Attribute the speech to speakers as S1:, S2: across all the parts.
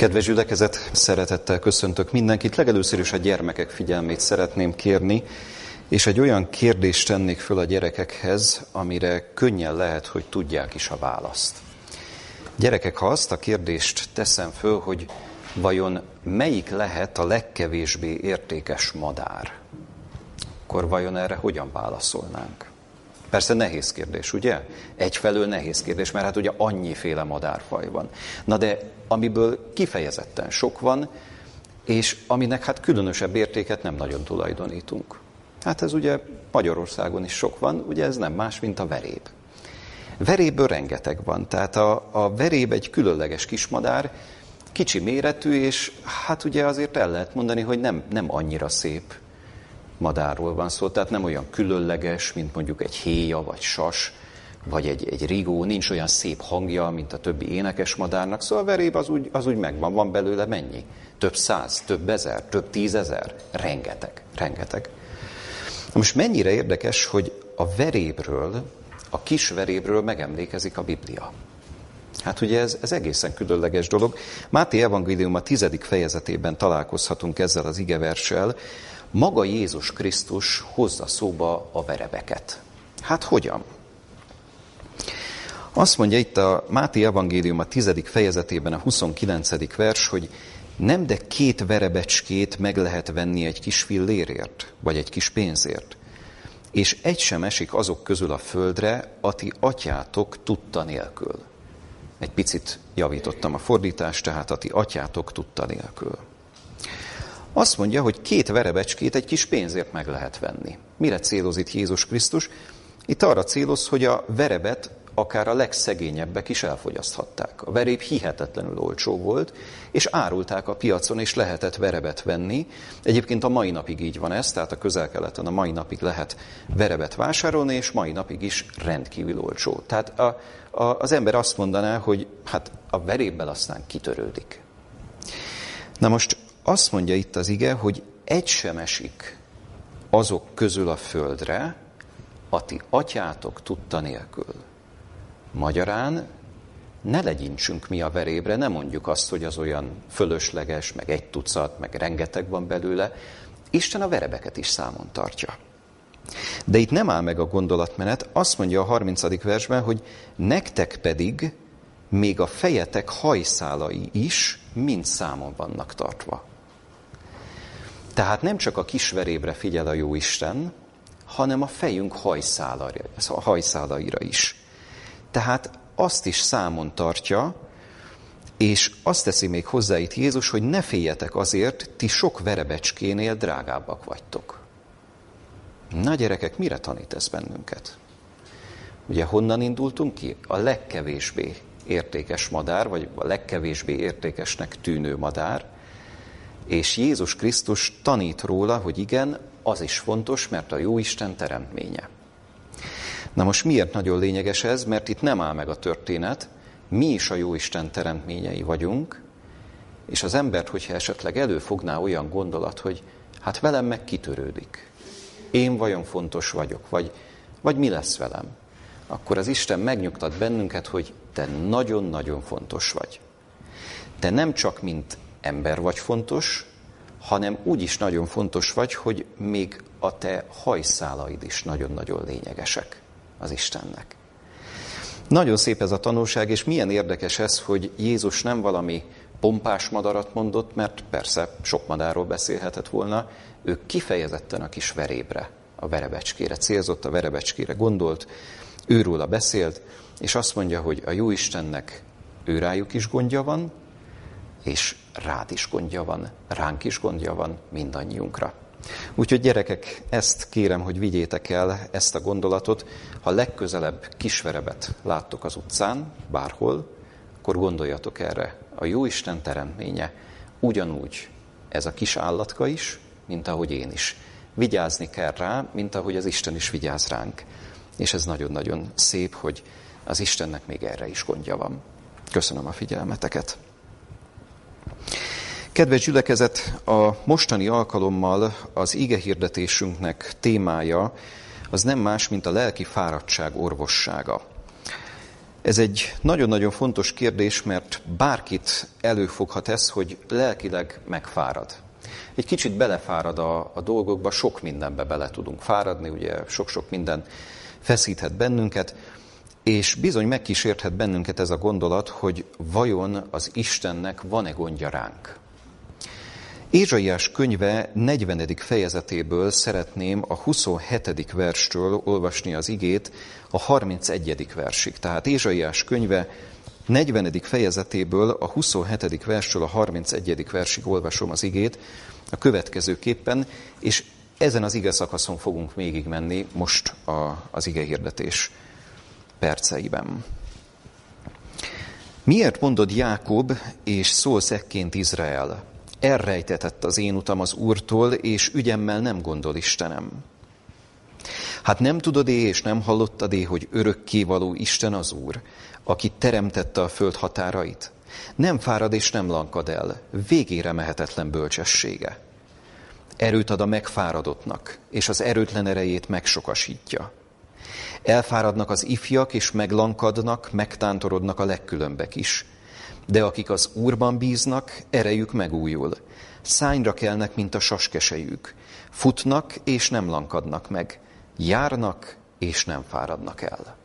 S1: Kedves gyülekezet, szeretettel köszöntök mindenkit. Legelőször is a gyermekek figyelmét szeretném kérni, és egy olyan kérdést tennék föl a gyerekekhez, amire könnyen lehet, hogy tudják is a választ. Gyerekek, ha azt a kérdést teszem föl, hogy vajon melyik lehet a legkevésbé értékes madár, akkor vajon erre hogyan válaszolnánk? Persze nehéz kérdés, ugye? Egyfelől nehéz kérdés, mert hát ugye annyiféle madárfaj van. Na de amiből kifejezetten sok van, és aminek hát különösebb értéket nem nagyon tulajdonítunk. Hát ez ugye Magyarországon is sok van, ugye ez nem más, mint a veréb. Veréből rengeteg van, tehát a, a veréb egy különleges kismadár, kicsi méretű, és hát ugye azért el lehet mondani, hogy nem, nem annyira szép madárról van szó, tehát nem olyan különleges, mint mondjuk egy héja vagy sas, vagy egy, egy rigó, nincs olyan szép hangja, mint a többi énekes madárnak, szóval a veréb az úgy, az úgy megvan, van belőle mennyi? Több száz, több ezer, több tízezer? Rengeteg, rengeteg. Na most mennyire érdekes, hogy a verébről, a kis verébről megemlékezik a Biblia. Hát ugye ez, ez egészen különleges dolog. Máté Evangélium a tizedik fejezetében találkozhatunk ezzel az igeverssel, maga Jézus Krisztus hozza szóba a verebeket. Hát hogyan? Azt mondja itt a Máté Evangélium a tizedik fejezetében a 29. vers, hogy nem de két verebecskét meg lehet venni egy kis fillérért, vagy egy kis pénzért. És egy sem esik azok közül a földre, a ti atyátok tudta nélkül. Egy picit javítottam a fordítást, tehát a ti atyátok tudta nélkül. Azt mondja, hogy két verebecskét egy kis pénzért meg lehet venni. Mire céloz Jézus Krisztus? Itt arra céloz, hogy a verebet akár a legszegényebbek is elfogyaszthatták. A veréb hihetetlenül olcsó volt, és árulták a piacon, és lehetett verebet venni. Egyébként a mai napig így van ez, tehát a közel-keleten a mai napig lehet verebet vásárolni, és mai napig is rendkívül olcsó. Tehát a, a, az ember azt mondaná, hogy hát a verébbel aztán kitörődik. Na most azt mondja itt az ige, hogy egy sem esik azok közül a földre, a ti atyátok tudta nélkül. Magyarán ne legyintsünk mi a verébre, ne mondjuk azt, hogy az olyan fölösleges, meg egy tucat, meg rengeteg van belőle. Isten a verebeket is számon tartja. De itt nem áll meg a gondolatmenet, azt mondja a 30. versben, hogy nektek pedig még a fejetek hajszálai is mind számon vannak tartva. Tehát nem csak a kisverébre figyel a Jóisten, hanem a fejünk hajszálaira is. Tehát azt is számon tartja, és azt teszi még hozzá itt Jézus, hogy ne féljetek azért, ti sok verebecskénél drágábbak vagytok. Na gyerekek, mire tanít ez bennünket? Ugye honnan indultunk ki? A legkevésbé értékes madár, vagy a legkevésbé értékesnek tűnő madár, és Jézus Krisztus tanít róla, hogy igen, az is fontos, mert a jó Isten teremtménye. Na most miért nagyon lényeges ez? Mert itt nem áll meg a történet, mi is a jó Isten teremtményei vagyunk, és az embert, hogyha esetleg előfogná olyan gondolat, hogy hát velem meg kitörődik, én vajon fontos vagyok, vagy, vagy mi lesz velem, akkor az Isten megnyugtat bennünket, hogy te nagyon-nagyon fontos vagy. Te nem csak mint ember vagy fontos, hanem úgy is nagyon fontos vagy, hogy még a te hajszálaid is nagyon-nagyon lényegesek az Istennek. Nagyon szép ez a tanulság, és milyen érdekes ez, hogy Jézus nem valami pompás madarat mondott, mert persze sok madárról beszélhetett volna, ő kifejezetten a kis verébre, a verebecskére célzott, a verebecskére gondolt, őróla beszélt, és azt mondja, hogy a jó Istennek őrájuk is gondja van, és rád is gondja van, ránk is gondja van, mindannyiunkra. Úgyhogy gyerekek, ezt kérem, hogy vigyétek el, ezt a gondolatot. Ha legközelebb kisverebet láttok az utcán, bárhol, akkor gondoljatok erre. A jó Isten teremtménye ugyanúgy ez a kis állatka is, mint ahogy én is. Vigyázni kell rá, mint ahogy az Isten is vigyáz ránk. És ez nagyon-nagyon szép, hogy az Istennek még erre is gondja van. Köszönöm a figyelmeteket. Kedves gyülekezet, a mostani alkalommal az ige hirdetésünknek témája az nem más, mint a lelki fáradtság orvossága. Ez egy nagyon-nagyon fontos kérdés, mert bárkit előfoghat ez, hogy lelkileg megfárad. Egy kicsit belefárad a, a dolgokba, sok mindenbe bele tudunk fáradni, ugye sok-sok minden feszíthet bennünket, és bizony megkísérthet bennünket ez a gondolat, hogy vajon az Istennek van-e gondja ránk. Ézsaiás könyve 40. fejezetéből szeretném a 27. verstől olvasni az igét a 31. versig. Tehát Ézsaiás könyve 40. fejezetéből a 27. verstől a 31. versig olvasom az igét a következőképpen, és ezen az ige szakaszon fogunk menni most a, az ige hirdetés perceiben. Miért mondod Jákob és szólsz ekként Izrael? Elrejtetett az én utam az Úrtól, és ügyemmel nem gondol Istenem. Hát nem tudod-é és nem hallottad-é, hogy örökkévaló Isten az Úr, aki teremtette a föld határait? Nem fárad és nem lankad el, végére mehetetlen bölcsessége. Erőt ad a megfáradottnak, és az erőtlen erejét megsokasítja. Elfáradnak az ifjak, és meglankadnak, megtántorodnak a legkülönbek is – de akik az Úrban bíznak, erejük megújul. Szányra kelnek, mint a saskesejük. Futnak, és nem lankadnak meg. Járnak, és nem fáradnak el.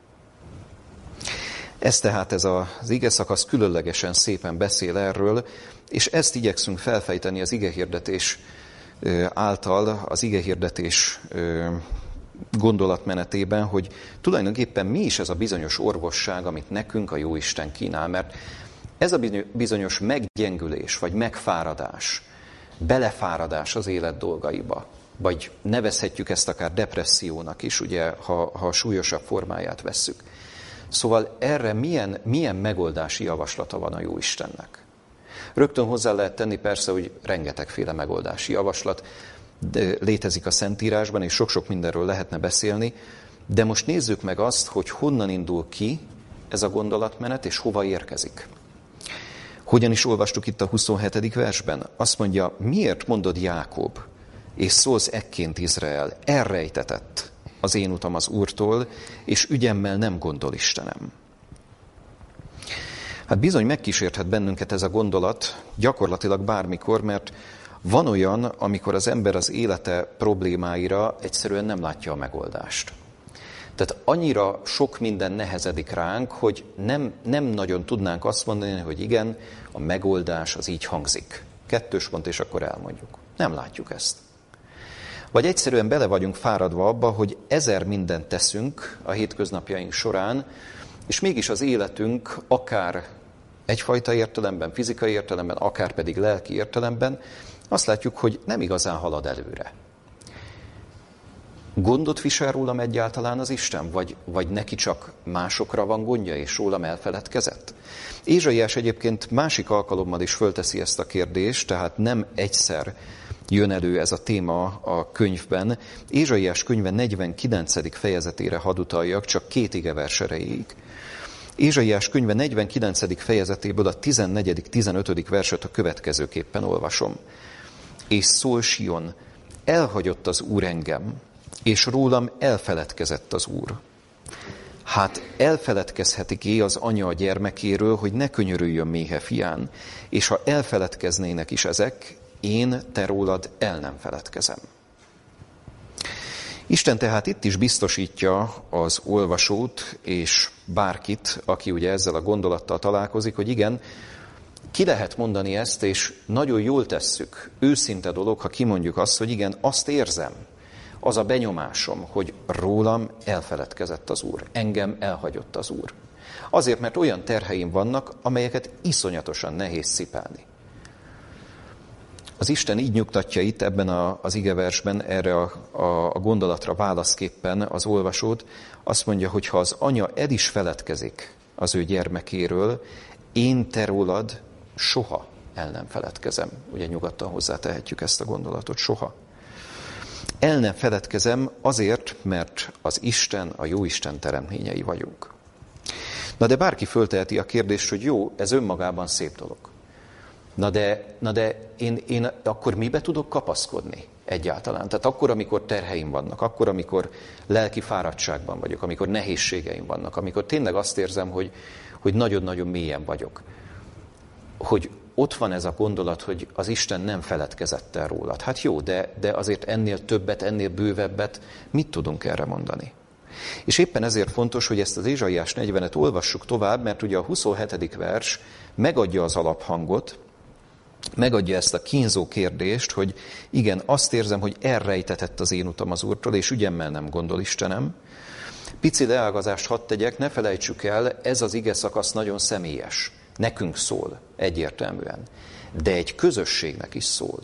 S1: Ez tehát ez az ige szakasz különlegesen szépen beszél erről, és ezt igyekszünk felfejteni az igehirdetés által, az igehirdetés gondolatmenetében, hogy tulajdonképpen mi is ez a bizonyos orvosság, amit nekünk a Jóisten kínál, mert ez a bizonyos meggyengülés, vagy megfáradás, belefáradás az élet dolgaiba, vagy nevezhetjük ezt akár depressziónak is, ugye, ha, ha súlyosabb formáját vesszük. Szóval erre milyen, milyen megoldási javaslata van a jó Istennek? Rögtön hozzá lehet tenni persze, hogy rengetegféle megoldási javaslat de létezik a Szentírásban, és sok-sok mindenről lehetne beszélni, de most nézzük meg azt, hogy honnan indul ki ez a gondolatmenet, és hova érkezik. Hogyan is olvastuk itt a 27. versben? Azt mondja, miért mondod Jákob, és szólsz ekként Izrael, elrejtetett az én utam az Úrtól, és ügyemmel nem gondol Istenem. Hát bizony megkísérthet bennünket ez a gondolat gyakorlatilag bármikor, mert van olyan, amikor az ember az élete problémáira egyszerűen nem látja a megoldást. Tehát annyira sok minden nehezedik ránk, hogy nem, nem nagyon tudnánk azt mondani, hogy igen, a megoldás az így hangzik. Kettős pont, és akkor elmondjuk. Nem látjuk ezt. Vagy egyszerűen bele vagyunk fáradva abba, hogy ezer mindent teszünk a hétköznapjaink során, és mégis az életünk akár egyfajta értelemben, fizikai értelemben, akár pedig lelki értelemben, azt látjuk, hogy nem igazán halad előre. Gondot visel rólam egyáltalán az Isten, vagy, vagy neki csak másokra van gondja, és rólam elfeledkezett? Ézsaiás egyébként másik alkalommal is fölteszi ezt a kérdést, tehát nem egyszer jön elő ez a téma a könyvben. Ézsaiás könyve 49. fejezetére hadutaljak, csak két igevers erejéig. Ézsaiás könyve 49. fejezetéből a 14.-15. verset a következőképpen olvasom. És szól Sion, elhagyott az Úr engem, és rólam elfeledkezett az Úr. Hát elfeledkezhetik-é az anya a gyermekéről, hogy ne könyörüljön méhe fián, és ha elfeledkeznének is ezek, én te rólad el nem feledkezem. Isten tehát itt is biztosítja az olvasót és bárkit, aki ugye ezzel a gondolattal találkozik, hogy igen, ki lehet mondani ezt, és nagyon jól tesszük. Őszinte dolog, ha kimondjuk azt, hogy igen, azt érzem, az a benyomásom, hogy rólam elfeledkezett az Úr, engem elhagyott az Úr. Azért, mert olyan terheim vannak, amelyeket iszonyatosan nehéz szipelni. Az Isten így nyugtatja itt ebben az igeversben erre a, a, a gondolatra válaszképpen az olvasót, azt mondja, hogy ha az anya el is feledkezik az ő gyermekéről, én te rólad soha el nem feledkezem. Ugye nyugodtan hozzátehetjük ezt a gondolatot, soha. El nem feledkezem azért, mert az Isten, a jó Isten teremtményei vagyunk. Na de bárki fölteheti a kérdést, hogy jó, ez önmagában szép dolog. Na de, na de én, én akkor mibe tudok kapaszkodni egyáltalán? Tehát akkor, amikor terheim vannak, akkor, amikor lelki fáradtságban vagyok, amikor nehézségeim vannak, amikor tényleg azt érzem, hogy, hogy nagyon-nagyon mélyen vagyok. Hogy ott van ez a gondolat, hogy az Isten nem feledkezett el rólad. Hát jó, de, de azért ennél többet, ennél bővebbet mit tudunk erre mondani? És éppen ezért fontos, hogy ezt az Ézsaiás 40-et olvassuk tovább, mert ugye a 27. vers megadja az alaphangot, megadja ezt a kínzó kérdést, hogy igen, azt érzem, hogy elrejtetett az én utam az Úrtól, és ügyemmel nem gondol Istenem. Pici leágazást hadd tegyek, ne felejtsük el, ez az ige szakasz nagyon személyes. Nekünk szól egyértelműen, de egy közösségnek is szól.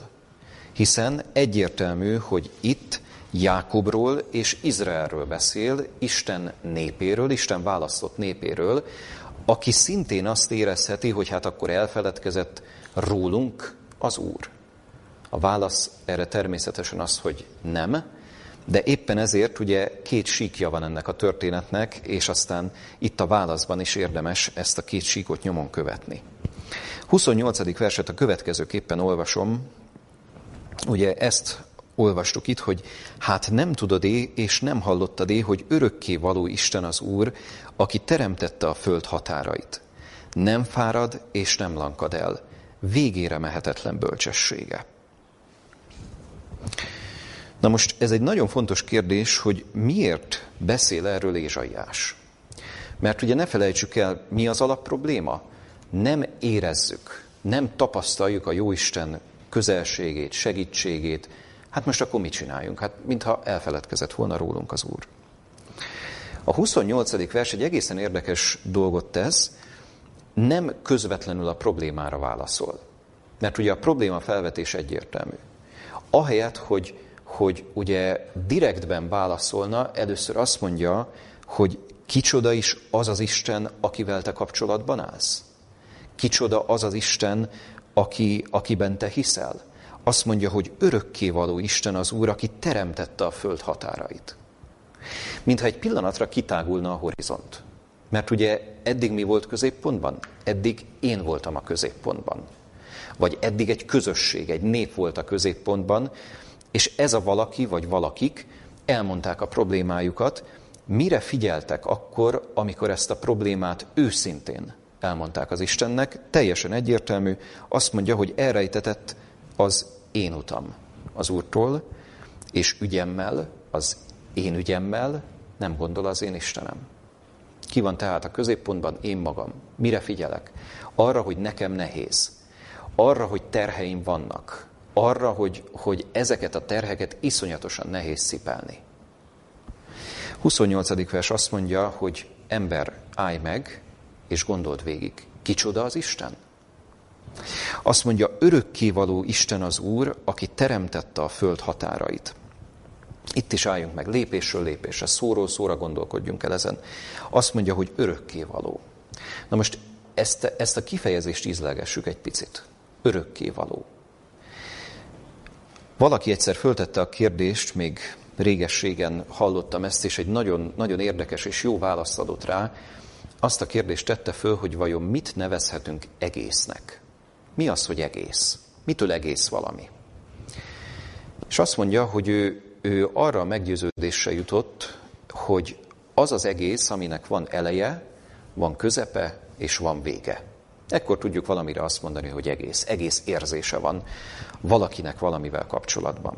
S1: Hiszen egyértelmű, hogy itt Jákobról és Izraelről beszél, Isten népéről, Isten választott népéről, aki szintén azt érezheti, hogy hát akkor elfeledkezett rólunk az Úr. A válasz erre természetesen az, hogy nem, de éppen ezért ugye két síkja van ennek a történetnek, és aztán itt a válaszban is érdemes ezt a két síkot nyomon követni. 28. verset a következőképpen olvasom, ugye ezt olvastuk itt, hogy hát nem tudod-é, és nem hallottad-é, hogy örökké való Isten az Úr, aki teremtette a föld határait. Nem fárad és nem lankad el. Végére mehetetlen bölcsessége. Na most ez egy nagyon fontos kérdés, hogy miért beszél erről Ézsaiás. Mert ugye ne felejtsük el, mi az alapprobléma? Nem érezzük, nem tapasztaljuk a Jóisten közelségét, segítségét, Hát most akkor mit csináljunk? Hát mintha elfeledkezett volna rólunk az Úr. A 28. vers egy egészen érdekes dolgot tesz, nem közvetlenül a problémára válaszol. Mert ugye a probléma felvetés egyértelmű. Ahelyett, hogy, hogy ugye direktben válaszolna, először azt mondja, hogy kicsoda is az az Isten, akivel te kapcsolatban állsz. Kicsoda az az Isten, aki, akiben te hiszel azt mondja, hogy örökkévaló Isten az Úr, aki teremtette a föld határait. Mintha egy pillanatra kitágulna a horizont. Mert ugye eddig mi volt középpontban? Eddig én voltam a középpontban. Vagy eddig egy közösség, egy nép volt a középpontban, és ez a valaki vagy valakik elmondták a problémájukat, mire figyeltek akkor, amikor ezt a problémát őszintén elmondták az Istennek, teljesen egyértelmű, azt mondja, hogy elrejtetett az én utam az Úrtól, és ügyemmel, az én ügyemmel nem gondol az én Istenem. Ki van tehát a középpontban? Én magam. Mire figyelek? Arra, hogy nekem nehéz. Arra, hogy terheim vannak. Arra, hogy, hogy ezeket a terheket iszonyatosan nehéz szipelni. 28. vers azt mondja, hogy ember, állj meg, és gondold végig. Kicsoda az Isten? Azt mondja, örökkévaló Isten az Úr, aki teremtette a föld határait. Itt is álljunk meg, lépésről lépésre, szóról szóra gondolkodjunk el ezen. Azt mondja, hogy örökkévaló. Na most ezt, ezt a kifejezést ízlegessük egy picit. Örökkévaló. Valaki egyszer föltette a kérdést, még régességen hallottam ezt, és egy nagyon, nagyon érdekes és jó választ adott rá. Azt a kérdést tette föl, hogy vajon mit nevezhetünk egésznek. Mi az, hogy egész? Mitől egész valami? És azt mondja, hogy ő, ő arra a meggyőződésre jutott, hogy az az egész, aminek van eleje, van közepe és van vége. Ekkor tudjuk valamire azt mondani, hogy egész. Egész érzése van valakinek valamivel kapcsolatban.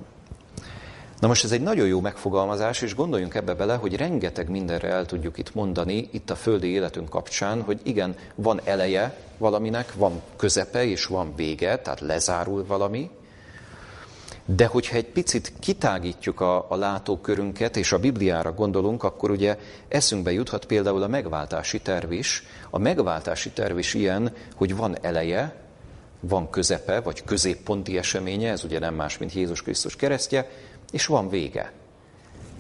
S1: Na most ez egy nagyon jó megfogalmazás, és gondoljunk ebbe bele, hogy rengeteg mindenre el tudjuk itt mondani, itt a földi életünk kapcsán, hogy igen, van eleje valaminek, van közepe és van vége, tehát lezárul valami, de hogyha egy picit kitágítjuk a, a látókörünket, és a Bibliára gondolunk, akkor ugye eszünkbe juthat például a megváltási terv is. A megváltási terv is ilyen, hogy van eleje, van közepe, vagy középponti eseménye, ez ugye nem más, mint Jézus Krisztus keresztje, és van vége.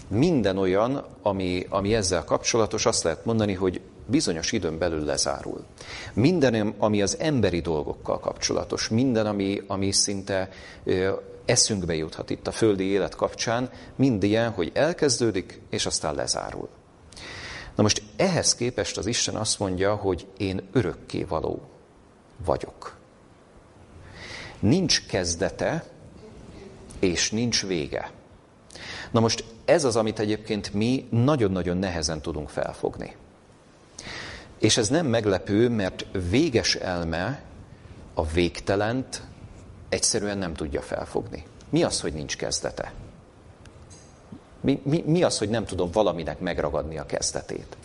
S1: Minden olyan, ami, ami ezzel kapcsolatos, azt lehet mondani, hogy bizonyos időn belül lezárul. Minden, ami az emberi dolgokkal kapcsolatos, minden, ami, ami szinte eszünkbe juthat itt a földi élet kapcsán, mind ilyen, hogy elkezdődik, és aztán lezárul. Na most ehhez képest az Isten azt mondja, hogy én örökké való vagyok. nincs kezdete, és nincs vége. Na most ez az, amit egyébként mi nagyon-nagyon nehezen tudunk felfogni. És ez nem meglepő, mert véges elme a végtelent egyszerűen nem tudja felfogni. Mi az, hogy nincs kezdete? Mi, mi, mi az, hogy nem tudom valaminek megragadni a kezdetét?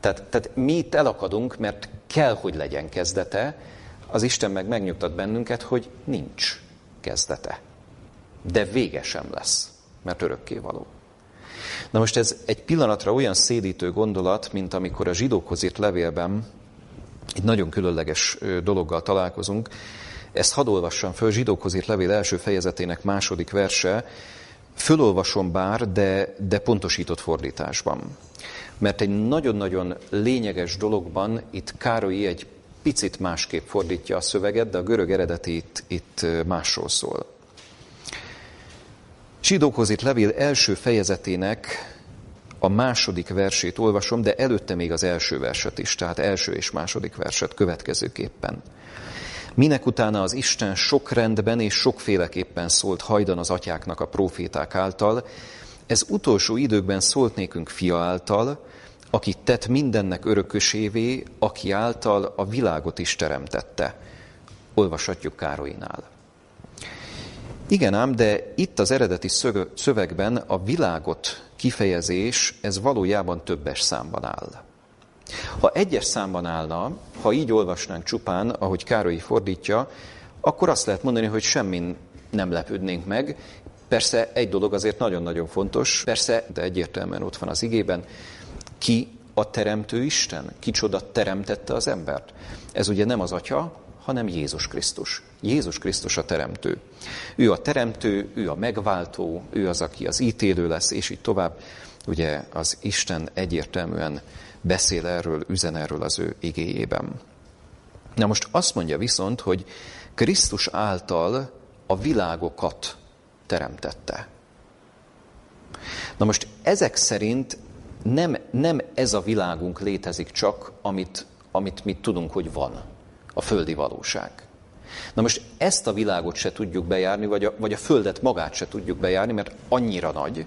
S1: Tehát, tehát mi itt elakadunk, mert kell, hogy legyen kezdete, az Isten meg megnyugtat bennünket, hogy nincs kezdete. De vége sem lesz, mert örökké való. Na most ez egy pillanatra olyan szédítő gondolat, mint amikor a zsidókhoz írt levélben egy nagyon különleges dologgal találkozunk. Ezt hadd olvassam föl, zsidókhoz írt levél első fejezetének második verse, Fölolvasom bár, de, de pontosított fordításban. Mert egy nagyon-nagyon lényeges dologban itt Károly egy picit másképp fordítja a szöveget, de a görög eredeti itt, itt másról szól. Zsidókhoz itt levél első fejezetének a második versét olvasom, de előtte még az első verset is, tehát első és második verset következőképpen. Minek utána az Isten sok rendben és sokféleképpen szólt hajdan az atyáknak a proféták által, ez utolsó időkben szólt nékünk fia által, aki tett mindennek örökösévé, aki által a világot is teremtette. Olvashatjuk Károlyinál. Igen ám, de itt az eredeti szövegben a világot kifejezés, ez valójában többes számban áll. Ha egyes számban állna, ha így olvasnánk csupán, ahogy Károly fordítja, akkor azt lehet mondani, hogy semmin nem lepődnénk meg. Persze egy dolog azért nagyon-nagyon fontos, persze, de egyértelműen ott van az igében, ki a teremtő Isten? Kicsoda teremtette az embert? Ez ugye nem az atya, hanem Jézus Krisztus. Jézus Krisztus a teremtő. Ő a teremtő, ő a megváltó, ő az, aki az ítélő lesz, és így tovább. Ugye az Isten egyértelműen beszél erről, üzen erről az ő igéjében. Na most azt mondja viszont, hogy Krisztus által a világokat teremtette. Na most ezek szerint nem, nem ez a világunk létezik csak, amit, amit mi tudunk, hogy van, a földi valóság. Na most ezt a világot se tudjuk bejárni, vagy a, vagy a földet magát se tudjuk bejárni, mert annyira nagy,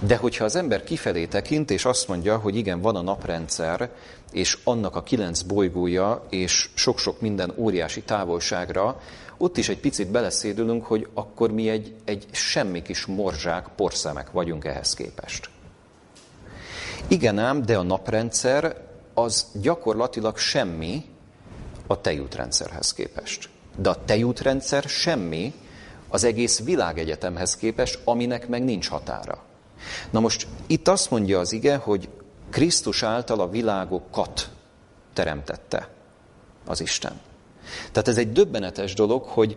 S1: de hogyha az ember kifelé tekint, és azt mondja, hogy igen, van a naprendszer, és annak a kilenc bolygója, és sok-sok minden óriási távolságra, ott is egy picit beleszédülünk, hogy akkor mi egy, egy semmi kis morzsák, porszemek vagyunk ehhez képest. Igen ám, de a naprendszer az gyakorlatilag semmi a tejútrendszerhez képest. De a tejútrendszer semmi az egész világegyetemhez képest, aminek meg nincs határa. Na most itt azt mondja az ige, hogy Krisztus által a világokat teremtette az Isten. Tehát ez egy döbbenetes dolog, hogy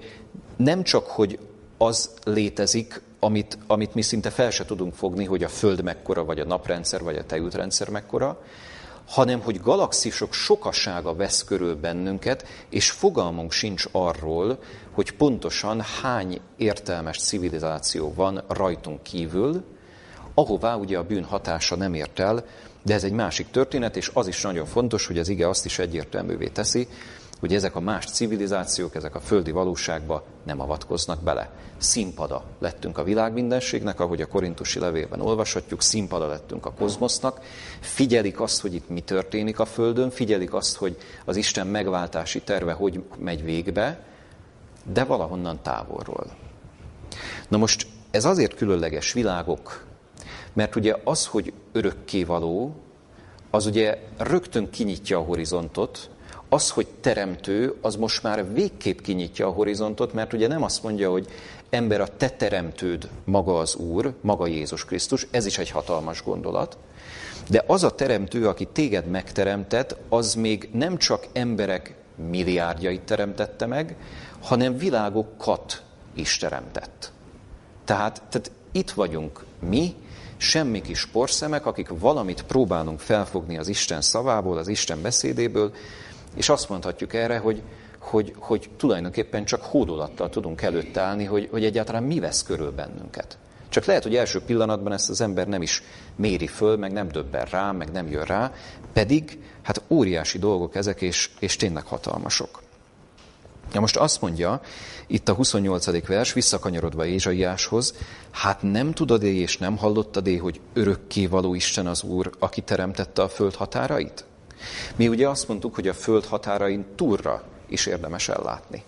S1: nem csak, hogy az létezik, amit, amit mi szinte fel se tudunk fogni, hogy a Föld mekkora, vagy a naprendszer, vagy a tejútrendszer mekkora, hanem hogy galaxisok sokasága vesz körül bennünket, és fogalmunk sincs arról, hogy pontosan hány értelmes civilizáció van rajtunk kívül, ahová ugye a bűn hatása nem ért el, de ez egy másik történet, és az is nagyon fontos, hogy az ige azt is egyértelművé teszi, hogy ezek a más civilizációk, ezek a földi valóságba nem avatkoznak bele. Színpada lettünk a világ mindenségnek, ahogy a korintusi levélben olvashatjuk, színpada lettünk a kozmosznak, figyelik azt, hogy itt mi történik a Földön, figyelik azt, hogy az Isten megváltási terve hogy megy végbe, de valahonnan távolról. Na most ez azért különleges világok, mert ugye az, hogy örökkévaló, az ugye rögtön kinyitja a horizontot, az, hogy teremtő, az most már végképp kinyitja a horizontot, mert ugye nem azt mondja, hogy ember a te teremtőd maga az Úr, maga Jézus Krisztus, ez is egy hatalmas gondolat, de az a teremtő, aki téged megteremtett, az még nem csak emberek milliárdjait teremtette meg, hanem világokat is teremtett. Tehát, tehát itt vagyunk mi, semmi kis porszemek, akik valamit próbálunk felfogni az Isten szavából, az Isten beszédéből, és azt mondhatjuk erre, hogy, hogy, hogy tulajdonképpen csak hódolattal tudunk előtte állni, hogy, hogy egyáltalán mi vesz körül bennünket. Csak lehet, hogy első pillanatban ezt az ember nem is méri föl, meg nem döbben rá, meg nem jön rá, pedig hát óriási dolgok ezek, és, és tényleg hatalmasok. Ja most azt mondja, itt a 28. vers, visszakanyarodva Ézsaiáshoz, hát nem tudod-e és nem hallottad-e, hogy örökké való Isten az Úr, aki teremtette a föld határait? Mi ugye azt mondtuk, hogy a föld határain túlra is érdemes ellátni.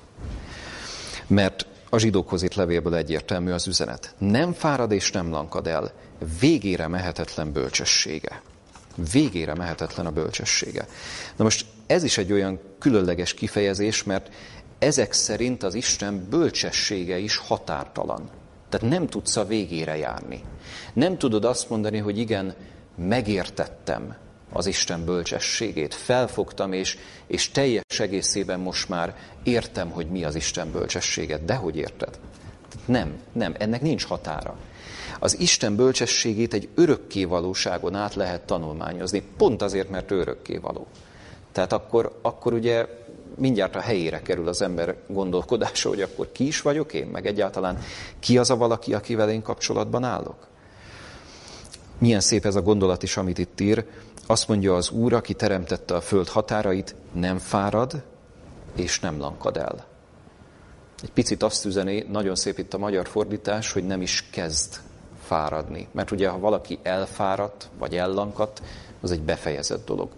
S1: Mert a zsidókhoz itt levélből egyértelmű az üzenet. Nem fárad és nem lankad el, végére mehetetlen bölcsessége. Végére mehetetlen a bölcsessége. Na most ez is egy olyan különleges kifejezés, mert ezek szerint az Isten bölcsessége is határtalan. Tehát nem tudsz a végére járni. Nem tudod azt mondani, hogy igen, megértettem az Isten bölcsességét, felfogtam, és, és teljes egészében most már értem, hogy mi az Isten bölcsességet. De hogy érted? Nem, nem, ennek nincs határa. Az Isten bölcsességét egy örökké valóságon át lehet tanulmányozni, pont azért, mert örökké való. Tehát akkor, akkor ugye mindjárt a helyére kerül az ember gondolkodása, hogy akkor ki is vagyok én, meg egyáltalán ki az a valaki, akivel én kapcsolatban állok. Milyen szép ez a gondolat is, amit itt ír. Azt mondja az Úr, aki teremtette a föld határait, nem fárad és nem lankad el. Egy picit azt üzeni, nagyon szép itt a magyar fordítás, hogy nem is kezd fáradni. Mert ugye, ha valaki elfáradt, vagy ellankadt, az egy befejezett dolog.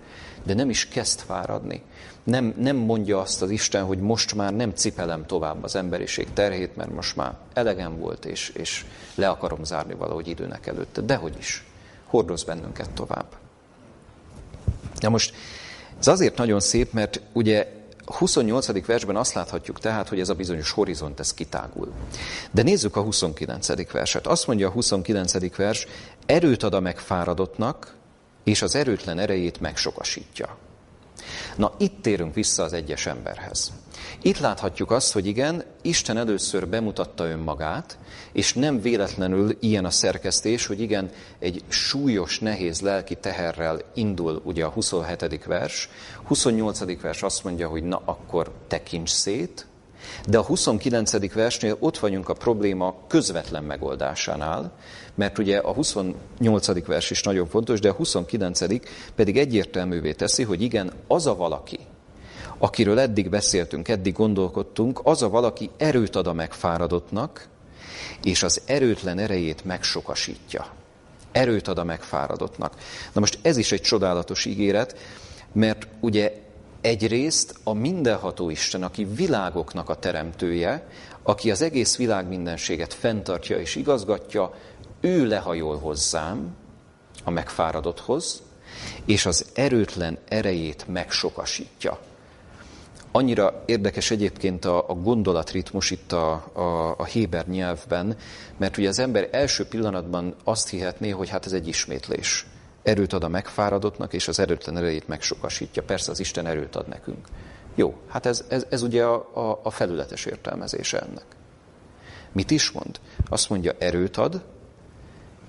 S1: De nem is kezd fáradni. Nem, nem mondja azt az Isten, hogy most már nem cipelem tovább az emberiség terhét, mert most már elegem volt, és, és le akarom zárni valahogy időnek előtte. Dehogy is. Hordoz bennünket tovább. Na most ez azért nagyon szép, mert ugye 28. versben azt láthatjuk tehát, hogy ez a bizonyos horizont, ez kitágul. De nézzük a 29. verset. Azt mondja a 29. vers, erőt ad a megfáradottnak, és az erőtlen erejét megsokasítja. Na, itt térünk vissza az egyes emberhez. Itt láthatjuk azt, hogy igen, Isten először bemutatta önmagát, és nem véletlenül ilyen a szerkesztés, hogy igen, egy súlyos, nehéz lelki teherrel indul ugye a 27. vers. 28. vers azt mondja, hogy na akkor tekints szét, de a 29. versnél ott vagyunk a probléma közvetlen megoldásánál, mert ugye a 28. vers is nagyon fontos, de a 29. pedig egyértelművé teszi, hogy igen, az a valaki, akiről eddig beszéltünk, eddig gondolkodtunk, az a valaki erőt ad a megfáradottnak, és az erőtlen erejét megsokasítja. Erőt ad a megfáradottnak. Na most ez is egy csodálatos ígéret, mert ugye egyrészt a mindenható Isten, aki világoknak a teremtője, aki az egész világ mindenséget fenntartja és igazgatja, ő lehajol hozzám, a megfáradotthoz, és az erőtlen erejét megsokasítja. Annyira érdekes egyébként a, a gondolatritmus itt a, a, a Héber nyelvben, mert ugye az ember első pillanatban azt hihetné, hogy hát ez egy ismétlés. Erőt ad a megfáradottnak, és az erőtlen erejét megsokasítja. Persze az Isten erőt ad nekünk. Jó, hát ez, ez, ez ugye a, a, a felületes értelmezése ennek. Mit is mond? Azt mondja, erőt ad,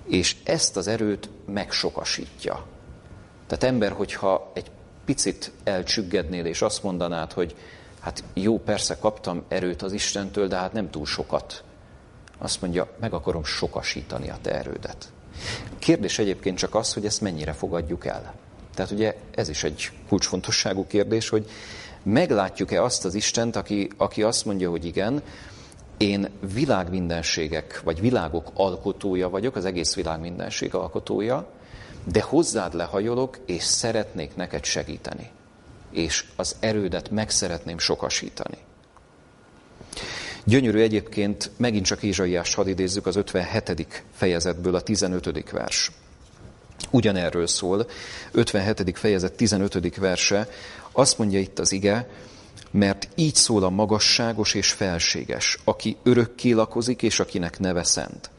S1: és ezt az erőt megsokasítja. Tehát ember, hogyha egy picit elcsüggednél, és azt mondanád, hogy hát jó, persze kaptam erőt az Istentől, de hát nem túl sokat. Azt mondja, meg akarom sokasítani a te erődet. Kérdés egyébként csak az, hogy ezt mennyire fogadjuk el. Tehát ugye ez is egy kulcsfontosságú kérdés, hogy meglátjuk-e azt az Istent, aki, aki azt mondja, hogy igen, én világmindenségek, vagy világok alkotója vagyok, az egész világ mindenség alkotója, de hozzád lehajolok, és szeretnék neked segíteni. És az erődet meg szeretném sokasítani. Gyönyörű egyébként, megint csak Ézsaiás hadd idézzük az 57. fejezetből a 15. vers. Ugyanerről szól, 57. fejezet 15. verse, azt mondja itt az ige, mert így szól a magasságos és felséges, aki örökké lakozik, és akinek neve szent.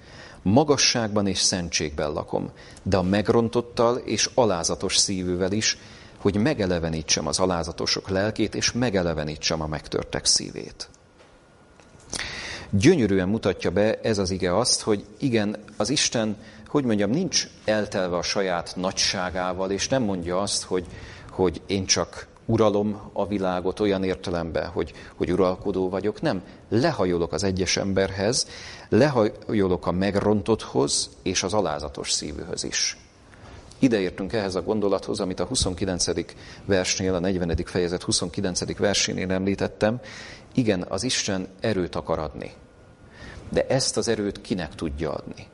S1: Magasságban és szentségben lakom, de a megrontottal és alázatos szívűvel is, hogy megelevenítsem az alázatosok lelkét, és megelevenítsem a megtörtek szívét. Gyönyörűen mutatja be ez az ige azt, hogy igen, az Isten, hogy mondjam, nincs eltelve a saját nagyságával, és nem mondja azt, hogy, hogy én csak uralom a világot olyan értelemben, hogy, hogy uralkodó vagyok. Nem, lehajolok az egyes emberhez, lehajolok a megrontotthoz és az alázatos szívűhöz is. Ideértünk ehhez a gondolathoz, amit a 29. versnél, a 40. fejezet 29. versénél említettem. Igen, az Isten erőt akar adni. De ezt az erőt kinek tudja adni?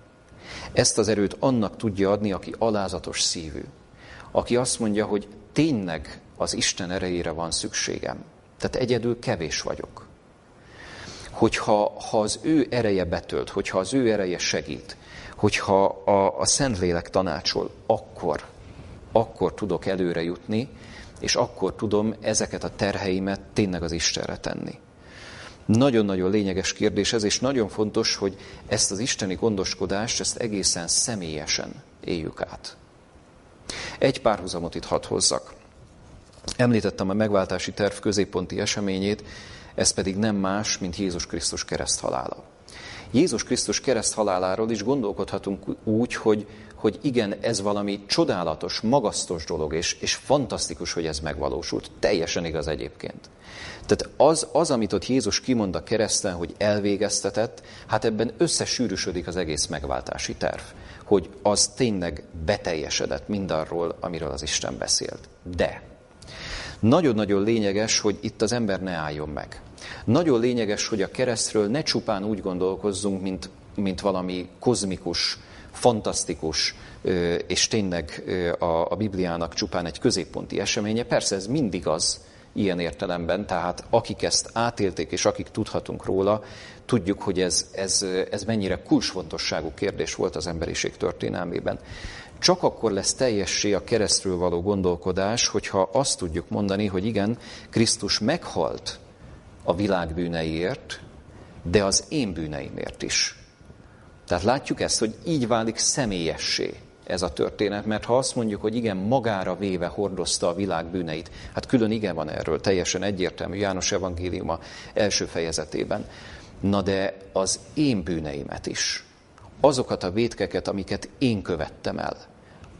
S1: Ezt az erőt annak tudja adni, aki alázatos szívű. Aki azt mondja, hogy tényleg az Isten erejére van szükségem. Tehát egyedül kevés vagyok. Hogyha ha az ő ereje betölt, hogyha az ő ereje segít, hogyha a, a Szentlélek tanácsol, akkor, akkor tudok előre jutni, és akkor tudom ezeket a terheimet tényleg az Istenre tenni. Nagyon-nagyon lényeges kérdés ez, és nagyon fontos, hogy ezt az isteni gondoskodást, ezt egészen személyesen éljük át. Egy párhuzamot itt hadd hozzak. Említettem a megváltási terv középponti eseményét, ez pedig nem más, mint Jézus Krisztus kereszthalála. Jézus Krisztus kereszthaláláról is gondolkodhatunk úgy, hogy, hogy igen, ez valami csodálatos, magasztos dolog, és, és fantasztikus, hogy ez megvalósult. Teljesen igaz egyébként. Tehát az, az, amit ott Jézus kimond a kereszten, hogy elvégeztetett, hát ebben összesűrűsödik az egész megváltási terv. Hogy az tényleg beteljesedett mindarról, amiről az Isten beszélt. De nagyon-nagyon lényeges, hogy itt az ember ne álljon meg. Nagyon lényeges, hogy a keresztről ne csupán úgy gondolkozzunk, mint, mint valami kozmikus, fantasztikus, és tényleg a, a Bibliának csupán egy középponti eseménye. Persze ez mindig az, ilyen értelemben, tehát akik ezt átélték, és akik tudhatunk róla, tudjuk, hogy ez, ez, ez mennyire kulcsfontosságú kérdés volt az emberiség történelmében. Csak akkor lesz teljessé a keresztről való gondolkodás, hogyha azt tudjuk mondani, hogy igen, Krisztus meghalt a világ bűneiért, de az én bűneimért is. Tehát látjuk ezt, hogy így válik személyessé ez a történet, mert ha azt mondjuk, hogy igen, magára véve hordozta a világ bűneit, hát külön igen van erről, teljesen egyértelmű János evangéliuma első fejezetében. Na de az én bűneimet is, azokat a vétkeket, amiket én követtem el,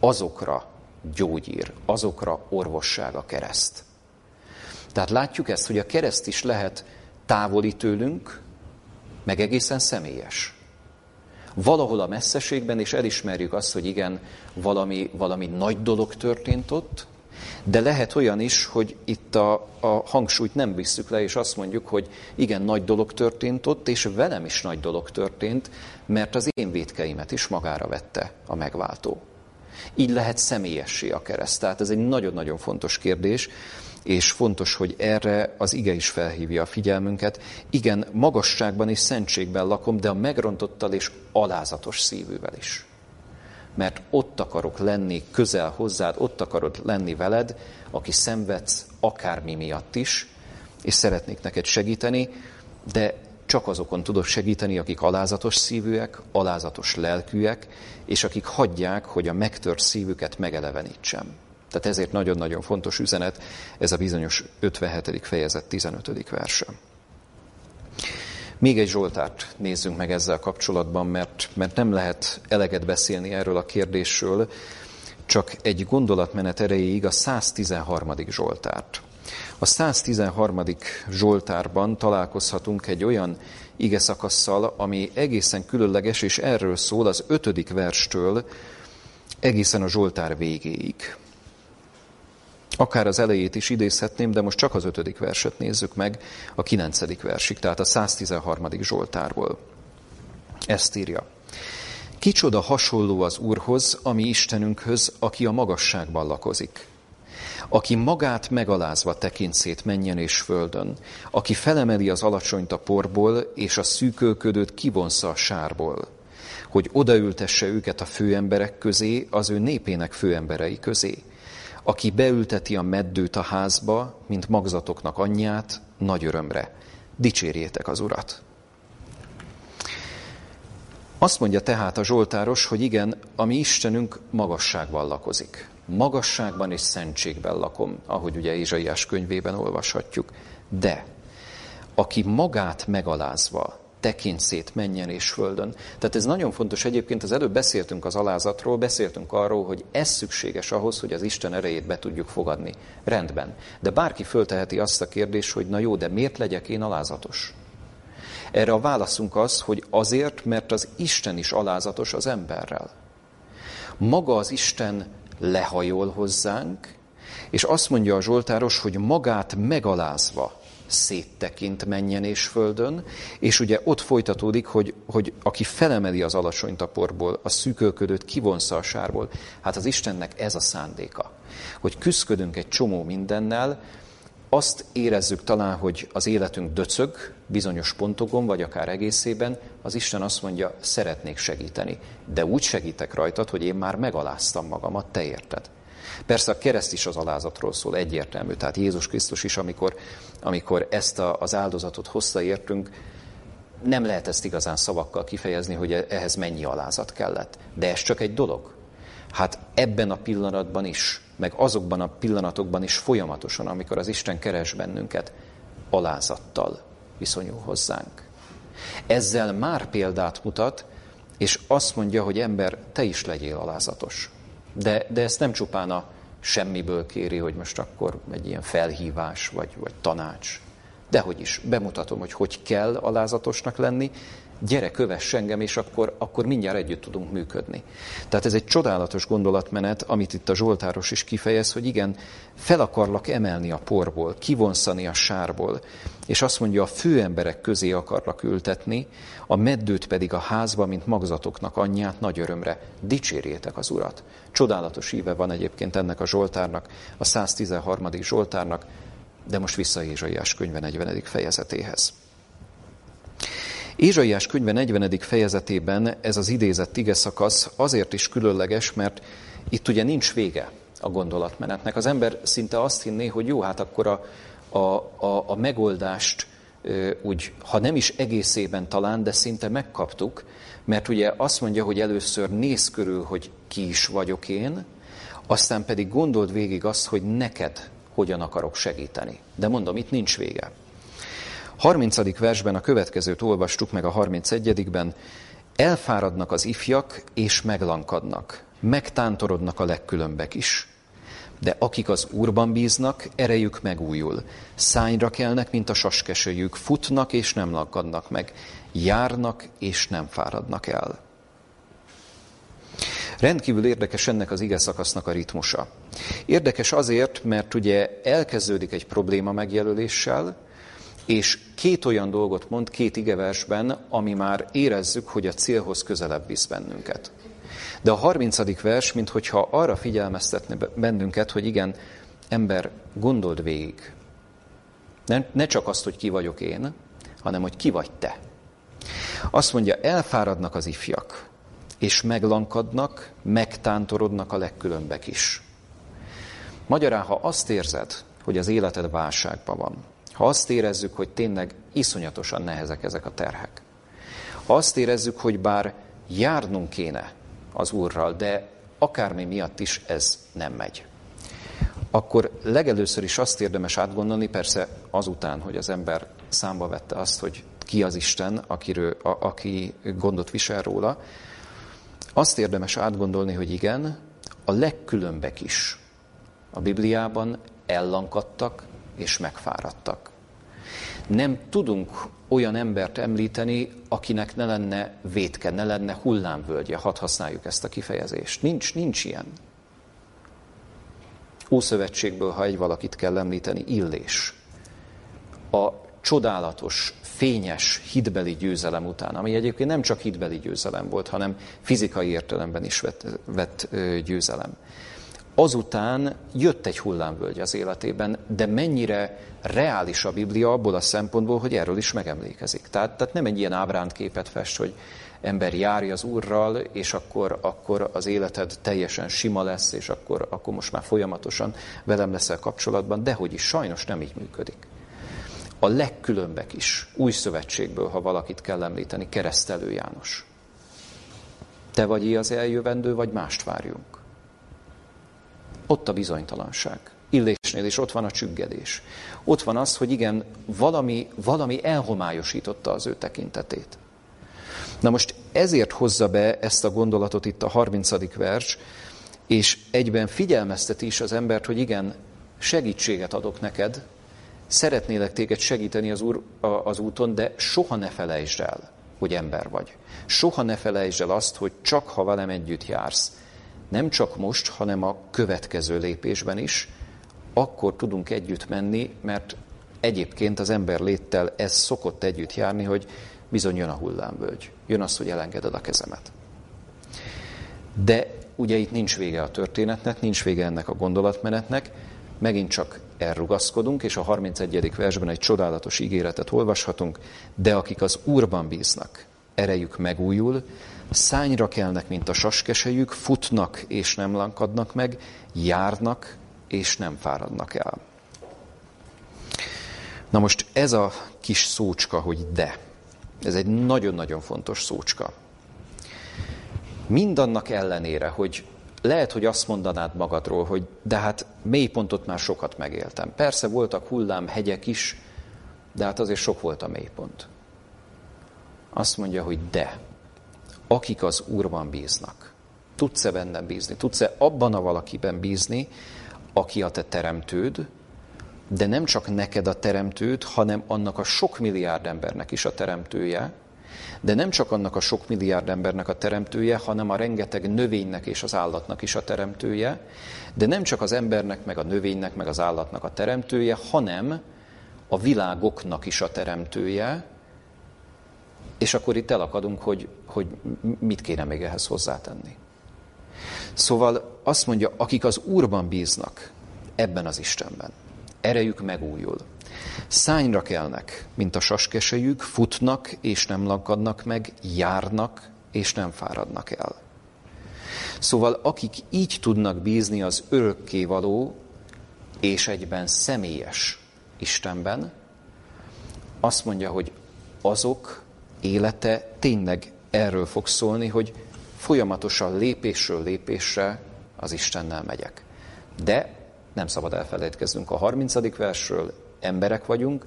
S1: azokra gyógyír, azokra orvosság a kereszt. Tehát látjuk ezt, hogy a kereszt is lehet távoli tőlünk, meg egészen személyes. Valahol a messzeségben, és elismerjük azt, hogy igen, valami, valami nagy dolog történt ott, de lehet olyan is, hogy itt a, a hangsúlyt nem visszük le, és azt mondjuk, hogy igen, nagy dolog történt ott, és velem is nagy dolog történt, mert az én vétkeimet is magára vette a megváltó. Így lehet személyessé a kereszt. Tehát ez egy nagyon-nagyon fontos kérdés, és fontos, hogy erre az ige is felhívja a figyelmünket. Igen, magasságban és szentségben lakom, de a megrontottal és alázatos szívűvel is. Mert ott akarok lenni közel hozzád, ott akarod lenni veled, aki szenvedsz akármi miatt is, és szeretnék neked segíteni, de csak azokon tudok segíteni, akik alázatos szívűek, alázatos lelkűek, és akik hagyják, hogy a megtört szívüket megelevenítsem. Tehát ezért nagyon-nagyon fontos üzenet ez a bizonyos 57. fejezet 15. verse. Még egy Zsoltárt nézzünk meg ezzel kapcsolatban, mert, mert nem lehet eleget beszélni erről a kérdésről, csak egy gondolatmenet erejéig a 113. Zsoltárt. A 113. Zsoltárban találkozhatunk egy olyan ige szakasszal, ami egészen különleges, és erről szól az ötödik verstől egészen a Zsoltár végéig. Akár az elejét is idézhetném, de most csak az ötödik verset nézzük meg, a kilencedik versig, tehát a 113. Zsoltárból. Ezt írja. Kicsoda hasonló az Úrhoz, ami Istenünkhöz, aki a magasságban lakozik aki magát megalázva tekint szét menjen és földön, aki felemeli az alacsonyt a porból, és a szűkölködőt kivonsza a sárból, hogy odaültesse őket a főemberek közé, az ő népének főemberei közé, aki beülteti a meddőt a házba, mint magzatoknak anyját, nagy örömre. Dicsérjétek az Urat! Azt mondja tehát a Zsoltáros, hogy igen, a mi Istenünk magasságban lakozik magasságban és szentségben lakom, ahogy ugye Ézsaiás könyvében olvashatjuk. De aki magát megalázva tekint szét menjen és földön. Tehát ez nagyon fontos egyébként, az előbb beszéltünk az alázatról, beszéltünk arról, hogy ez szükséges ahhoz, hogy az Isten erejét be tudjuk fogadni. Rendben. De bárki fölteheti azt a kérdést, hogy na jó, de miért legyek én alázatos? Erre a válaszunk az, hogy azért, mert az Isten is alázatos az emberrel. Maga az Isten lehajol hozzánk, és azt mondja a Zsoltáros, hogy magát megalázva széttekint menjen és földön, és ugye ott folytatódik, hogy, hogy aki felemeli az alacsony taporból, a szűkölködőt kivonsza a sárból, hát az Istennek ez a szándéka, hogy küzdködünk egy csomó mindennel, azt érezzük talán, hogy az életünk döcög bizonyos pontokon, vagy akár egészében, az Isten azt mondja, szeretnék segíteni, de úgy segítek rajtad, hogy én már megaláztam magamat, te érted. Persze a kereszt is az alázatról szól, egyértelmű. Tehát Jézus Krisztus is, amikor, amikor ezt a, az áldozatot hozta értünk, nem lehet ezt igazán szavakkal kifejezni, hogy ehhez mennyi alázat kellett. De ez csak egy dolog. Hát ebben a pillanatban is, meg azokban a pillanatokban is folyamatosan, amikor az Isten keres bennünket, alázattal viszonyul hozzánk. Ezzel már példát mutat, és azt mondja, hogy ember, te is legyél alázatos. De, de ezt nem csupán a semmiből kéri, hogy most akkor egy ilyen felhívás vagy, vagy tanács. Dehogy is, bemutatom, hogy hogy kell alázatosnak lenni, gyere, kövess engem, és akkor, akkor mindjárt együtt tudunk működni. Tehát ez egy csodálatos gondolatmenet, amit itt a Zsoltáros is kifejez, hogy igen, fel akarlak emelni a porból, kivonszani a sárból, és azt mondja, a főemberek közé akarlak ültetni, a meddőt pedig a házba, mint magzatoknak anyját nagy örömre. Dicsérjétek az Urat. Csodálatos íve van egyébként ennek a Zsoltárnak, a 113. Zsoltárnak, de most vissza Ézsaiás könyve 40. fejezetéhez. Ézsaiás könyve 40. fejezetében ez az idézett ige szakasz azért is különleges, mert itt ugye nincs vége a gondolatmenetnek. Az ember szinte azt hinné, hogy jó, hát akkor a, a, a, a megoldást úgy, ha nem is egészében talán, de szinte megkaptuk, mert ugye azt mondja, hogy először néz körül, hogy ki is vagyok én, aztán pedig gondold végig azt, hogy neked hogyan akarok segíteni. De mondom, itt nincs vége. 30. versben a következőt olvastuk meg a 31-ben. Elfáradnak az ifjak, és meglankadnak. Megtántorodnak a legkülönbek is. De akik az Úrban bíznak, erejük megújul. Szányra kelnek, mint a saskesőjük, futnak és nem lankadnak meg, járnak és nem fáradnak el. Rendkívül érdekes ennek az ige szakasznak a ritmusa. Érdekes azért, mert ugye elkezdődik egy probléma megjelöléssel, és két olyan dolgot mond két igeversben, ami már érezzük, hogy a célhoz közelebb visz bennünket. De a 30. vers, minthogyha arra figyelmeztetne bennünket, hogy igen, ember, gondold végig. Ne, ne csak azt, hogy ki vagyok én, hanem hogy ki vagy te. Azt mondja, elfáradnak az ifjak, és meglankadnak, megtántorodnak a legkülönbek is. Magyarán, ha azt érzed, hogy az életed válságban van, ha azt érezzük, hogy tényleg iszonyatosan nehezek ezek a terhek, ha azt érezzük, hogy bár járnunk kéne az Úrral, de akármi miatt is ez nem megy, akkor legelőször is azt érdemes átgondolni, persze azután, hogy az ember számba vette azt, hogy ki az Isten, akiről, a, aki gondot visel róla, azt érdemes átgondolni, hogy igen, a legkülönbek is a Bibliában ellankadtak és megfáradtak. Nem tudunk olyan embert említeni, akinek ne lenne vétke, ne lenne hullámvölgye, hadd használjuk ezt a kifejezést. Nincs, nincs ilyen. Ószövetségből, ha egy valakit kell említeni, Illés. A csodálatos, fényes hitbeli győzelem után, ami egyébként nem csak hitbeli győzelem volt, hanem fizikai értelemben is vett, vett győzelem. Azután jött egy hullámvölgy az életében, de mennyire reális a Biblia abból a szempontból, hogy erről is megemlékezik. Tehát, tehát nem egy ilyen ábránt képet fest, hogy ember járja az Úrral, és akkor, akkor az életed teljesen sima lesz, és akkor, akkor most már folyamatosan velem leszel kapcsolatban, de hogy is sajnos nem így működik. A legkülönbek is, új szövetségből, ha valakit kell említeni, keresztelő János. Te vagy az eljövendő, vagy mást várjunk? Ott a bizonytalanság. Illésnél is ott van a csüggedés. Ott van az, hogy igen, valami, valami elhomályosította az ő tekintetét. Na most ezért hozza be ezt a gondolatot itt a 30. vers, és egyben figyelmezteti is az embert, hogy igen, segítséget adok neked, szeretnélek téged segíteni az, úr, az úton, de soha ne felejtsd el, hogy ember vagy. Soha ne felejtsd el azt, hogy csak ha velem együtt jársz, nem csak most, hanem a következő lépésben is, akkor tudunk együtt menni, mert egyébként az ember léttel ez szokott együtt járni, hogy bizony jön a hullámvölgy. Jön az, hogy elengeded a kezemet. De ugye itt nincs vége a történetnek, nincs vége ennek a gondolatmenetnek, megint csak elrugaszkodunk, és a 31. versben egy csodálatos ígéretet olvashatunk, de akik az Úrban bíznak, erejük megújul, szányra kelnek, mint a saskesejük, futnak és nem lankadnak meg, járnak és nem fáradnak el. Na most ez a kis szócska, hogy de, ez egy nagyon-nagyon fontos szócska. Mindannak ellenére, hogy lehet, hogy azt mondanád magadról, hogy de hát mélypontot már sokat megéltem. Persze voltak hullám, hegyek is, de hát azért sok volt a mélypont. Azt mondja, hogy de, akik az Úrban bíznak. Tudsz-e bennem bízni? Tudsz-e abban a valakiben bízni, aki a te teremtőd, de nem csak neked a teremtőd, hanem annak a sok milliárd embernek is a teremtője, de nem csak annak a sok milliárd embernek a teremtője, hanem a rengeteg növénynek és az állatnak is a teremtője, de nem csak az embernek, meg a növénynek, meg az állatnak a teremtője, hanem a világoknak is a teremtője, és akkor itt elakadunk, hogy, hogy mit kéne még ehhez hozzátenni. Szóval azt mondja, akik az Úrban bíznak, ebben az Istenben, erejük megújul. Szányra kelnek, mint a saskesejük, futnak és nem lankadnak meg, járnak és nem fáradnak el. Szóval akik így tudnak bízni az örökkévaló és egyben személyes Istenben, azt mondja, hogy azok élete tényleg erről fog szólni, hogy folyamatosan lépésről lépésre az Istennel megyek. De nem szabad elfelejtkeznünk a 30. versről, emberek vagyunk,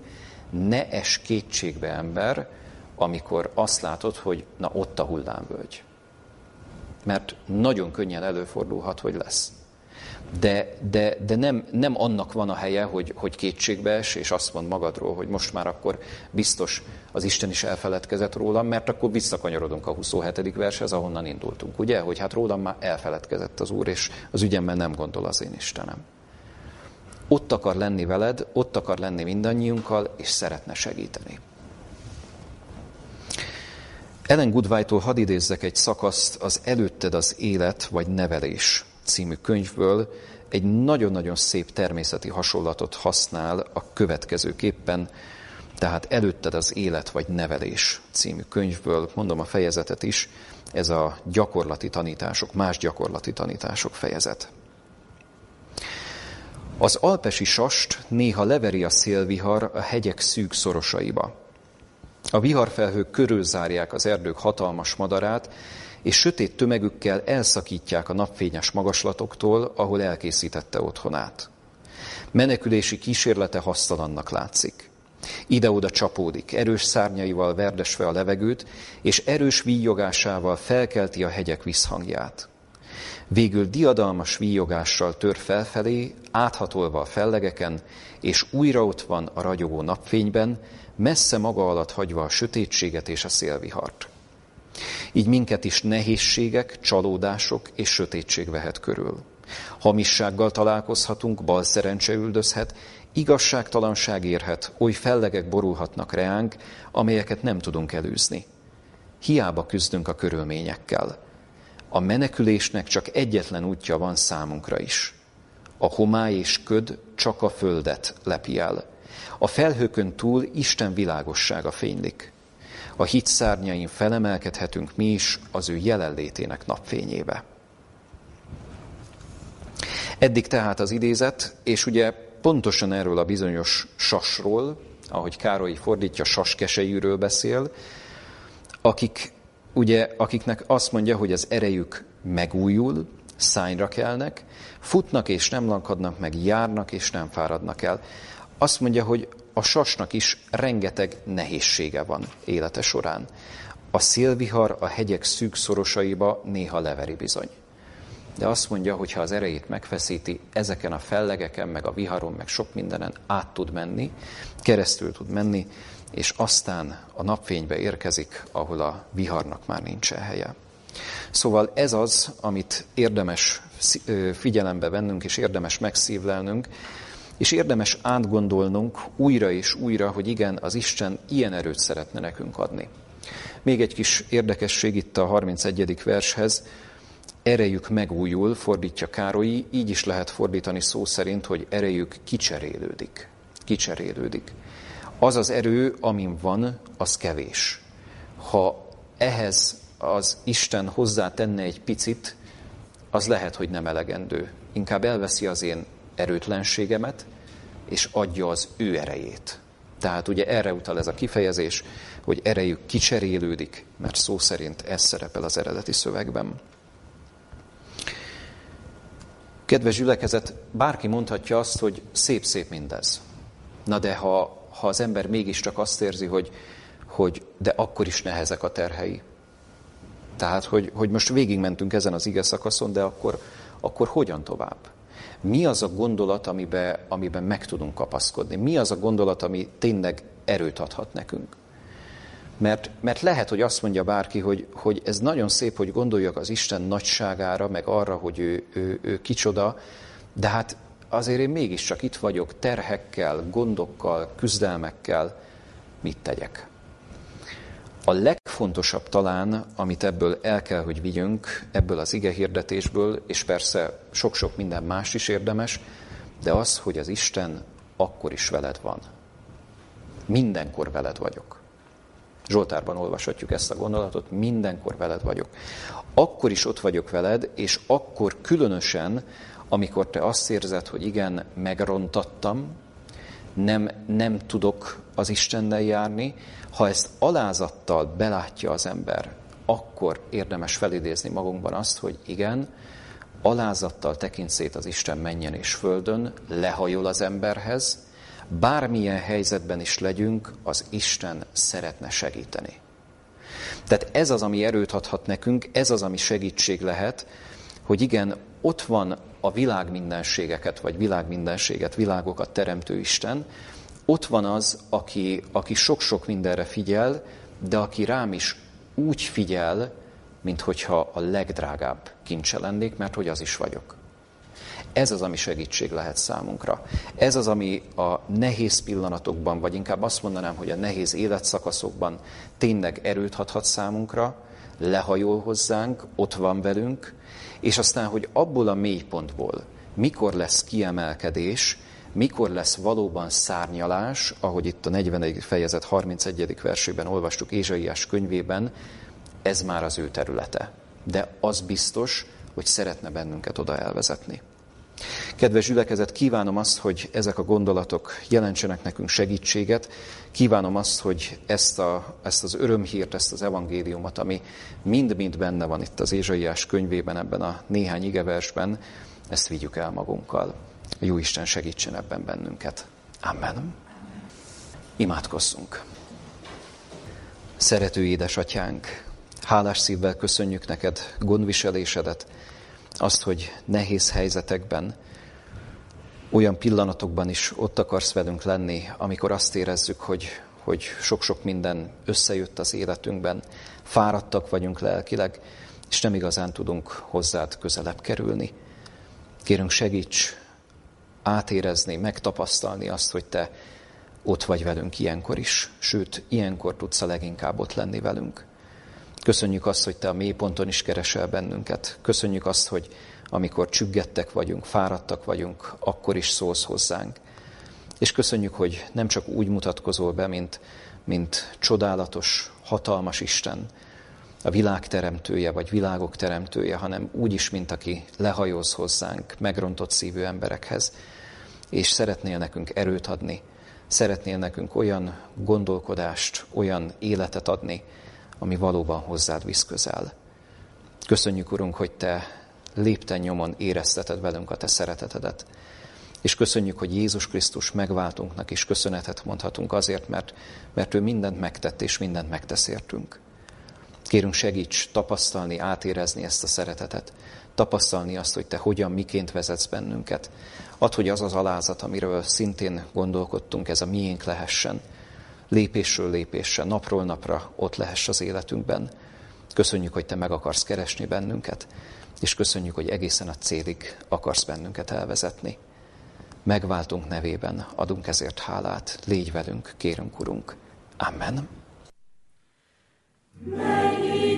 S1: ne es kétségbe ember, amikor azt látod, hogy na ott a hullámvölgy. Mert nagyon könnyen előfordulhat, hogy lesz. De, de, de nem, nem annak van a helye, hogy, hogy kétségbees, és azt mond magadról, hogy most már akkor biztos az Isten is elfeledkezett rólam, mert akkor visszakanyarodunk a 27. vershez, ahonnan indultunk, ugye? Hogy hát rólam már elfeledkezett az Úr, és az ügyemben nem gondol az én Istenem. Ott akar lenni veled, ott akar lenni mindannyiunkkal, és szeretne segíteni. Ellen Goodwhite-tól hadd idézzek egy szakaszt az Előtted az élet vagy nevelés című könyvből. Egy nagyon-nagyon szép természeti hasonlatot használ a következőképpen, tehát Előtted az élet vagy nevelés című könyvből, mondom a fejezetet is, ez a gyakorlati tanítások, más gyakorlati tanítások fejezet. Az alpesi sast néha leveri a szélvihar a hegyek szűk szorosaiba. A viharfelhők körülzárják az erdők hatalmas madarát, és sötét tömegükkel elszakítják a napfényes magaslatoktól, ahol elkészítette otthonát. Menekülési kísérlete hasztalannak látszik. Ide-oda csapódik, erős szárnyaival verdesve a levegőt, és erős víjogásával felkelti a hegyek visszhangját. Végül diadalmas víjogással tör felfelé, áthatolva a fellegeken, és újra ott van a ragyogó napfényben, messze maga alatt hagyva a sötétséget és a szélvihart. Így minket is nehézségek, csalódások és sötétség vehet körül. Hamissággal találkozhatunk, bal szerencse üldözhet, igazságtalanság érhet, oly fellegek borulhatnak reánk, amelyeket nem tudunk elűzni. Hiába küzdünk a körülményekkel. A menekülésnek csak egyetlen útja van számunkra is. A homály és köd csak a földet lepi el. A felhőkön túl Isten világossága fénylik. A hit szárnyain felemelkedhetünk mi is az ő jelenlétének napfényébe. Eddig tehát az idézet, és ugye pontosan erről a bizonyos sasról, ahogy Károly fordítja, saskesejűről beszél, akik ugye, akiknek azt mondja, hogy az erejük megújul, szányra kelnek, futnak és nem lankadnak meg, járnak és nem fáradnak el. Azt mondja, hogy a sasnak is rengeteg nehézsége van élete során. A szélvihar a hegyek szűk szorosaiba néha leveri bizony. De azt mondja, hogy ha az erejét megfeszíti, ezeken a fellegeken, meg a viharon, meg sok mindenen át tud menni, keresztül tud menni, és aztán a napfénybe érkezik, ahol a viharnak már nincsen helye. Szóval ez az, amit érdemes figyelembe vennünk, és érdemes megszívlelnünk, és érdemes átgondolnunk újra és újra, hogy igen, az Isten ilyen erőt szeretne nekünk adni. Még egy kis érdekesség itt a 31. vershez, erejük megújul, fordítja Károlyi, így is lehet fordítani szó szerint, hogy erejük kicserélődik. Kicserélődik. Az az erő, amin van, az kevés. Ha ehhez az Isten hozzá tenne egy picit, az lehet, hogy nem elegendő. Inkább elveszi az én erőtlenségemet, és adja az ő erejét. Tehát ugye erre utal ez a kifejezés, hogy erejük kicserélődik, mert szó szerint ez szerepel az eredeti szövegben. Kedves gyülekezet, bárki mondhatja azt, hogy szép-szép mindez. Na de ha, ha az ember mégiscsak azt érzi, hogy, hogy de akkor is nehezek a terhei. Tehát, hogy, hogy most végigmentünk ezen az ige szakaszon, de akkor, akkor hogyan tovább? Mi az a gondolat, amiben, amiben meg tudunk kapaszkodni? Mi az a gondolat, ami tényleg erőt adhat nekünk? Mert, mert lehet, hogy azt mondja bárki, hogy, hogy ez nagyon szép, hogy gondoljak az Isten nagyságára, meg arra, hogy ő, ő, ő kicsoda, de hát azért én mégiscsak itt vagyok terhekkel, gondokkal, küzdelmekkel, mit tegyek? A legfontosabb talán, amit ebből el kell, hogy vigyünk, ebből az ige hirdetésből, és persze sok-sok minden más is érdemes, de az, hogy az Isten akkor is veled van. Mindenkor veled vagyok. Zsoltárban olvashatjuk ezt a gondolatot, mindenkor veled vagyok. Akkor is ott vagyok veled, és akkor különösen, amikor te azt érzed, hogy igen, megrontattam, nem, nem tudok az Istennel járni, ha ezt alázattal belátja az ember, akkor érdemes felidézni magunkban azt, hogy igen, alázattal tekint szét az Isten menjen és földön, lehajol az emberhez, bármilyen helyzetben is legyünk, az Isten szeretne segíteni. Tehát ez az, ami erőt adhat nekünk, ez az, ami segítség lehet, hogy igen, ott van a világ mindenségeket, vagy világ mindenséget, világokat teremtő Isten, ott van az, aki, aki sok-sok mindenre figyel, de aki rám is úgy figyel, mint hogyha a legdrágább kincse lennék, mert hogy az is vagyok. Ez az, ami segítség lehet számunkra. Ez az, ami a nehéz pillanatokban, vagy inkább azt mondanám, hogy a nehéz életszakaszokban tényleg erőt adhat számunkra, lehajol hozzánk, ott van velünk, és aztán, hogy abból a mélypontból mikor lesz kiemelkedés, mikor lesz valóban szárnyalás, ahogy itt a 40. fejezet 31. versében olvastuk Ézsaiás könyvében, ez már az ő területe. De az biztos, hogy szeretne bennünket oda elvezetni. Kedves gyülekezet, kívánom azt, hogy ezek a gondolatok jelentsenek nekünk segítséget. Kívánom azt, hogy ezt, a, ezt az örömhírt, ezt az evangéliumot, ami mind-mind benne van itt az Ézsaiás könyvében, ebben a néhány igeversben, ezt vigyük el magunkkal. Jó Isten segítsen ebben bennünket. Amen. Imádkozzunk. Szerető édesatyánk, hálás szívvel köszönjük neked gondviselésedet, azt, hogy nehéz helyzetekben, olyan pillanatokban is ott akarsz velünk lenni, amikor azt érezzük, hogy, hogy sok-sok minden összejött az életünkben, fáradtak vagyunk lelkileg, és nem igazán tudunk hozzád közelebb kerülni. Kérünk segíts átérezni, megtapasztalni azt, hogy te ott vagy velünk ilyenkor is, sőt, ilyenkor tudsz a leginkább ott lenni velünk. Köszönjük azt, hogy Te a mélyponton is keresel bennünket. Köszönjük azt, hogy amikor csüggettek vagyunk, fáradtak vagyunk, akkor is szólsz hozzánk. És köszönjük, hogy nem csak úgy mutatkozol be, mint, mint csodálatos, hatalmas Isten, a világ teremtője, vagy világok teremtője, hanem úgy is, mint aki lehajóz hozzánk, megrontott szívű emberekhez, és szeretnél nekünk erőt adni, szeretnél nekünk olyan gondolkodást, olyan életet adni, ami valóban hozzád visz közel. Köszönjük, Urunk, hogy Te lépten nyomon érezteted velünk a Te szeretetedet. És köszönjük, hogy Jézus Krisztus megváltunknak is köszönetet mondhatunk azért, mert, mert ő mindent megtett és mindent megtesz értünk. Kérünk segíts tapasztalni, átérezni ezt a szeretetet, tapasztalni azt, hogy Te hogyan, miként vezetsz bennünket. Add, hogy az az alázat, amiről szintén gondolkodtunk, ez a miénk lehessen, lépésről lépésre, napról napra ott lehess az életünkben. Köszönjük, hogy Te meg akarsz keresni bennünket, és köszönjük, hogy egészen a célig akarsz bennünket elvezetni. Megváltunk nevében adunk ezért hálát, légy velünk, kérünk, Urunk. Amen. Mennyi.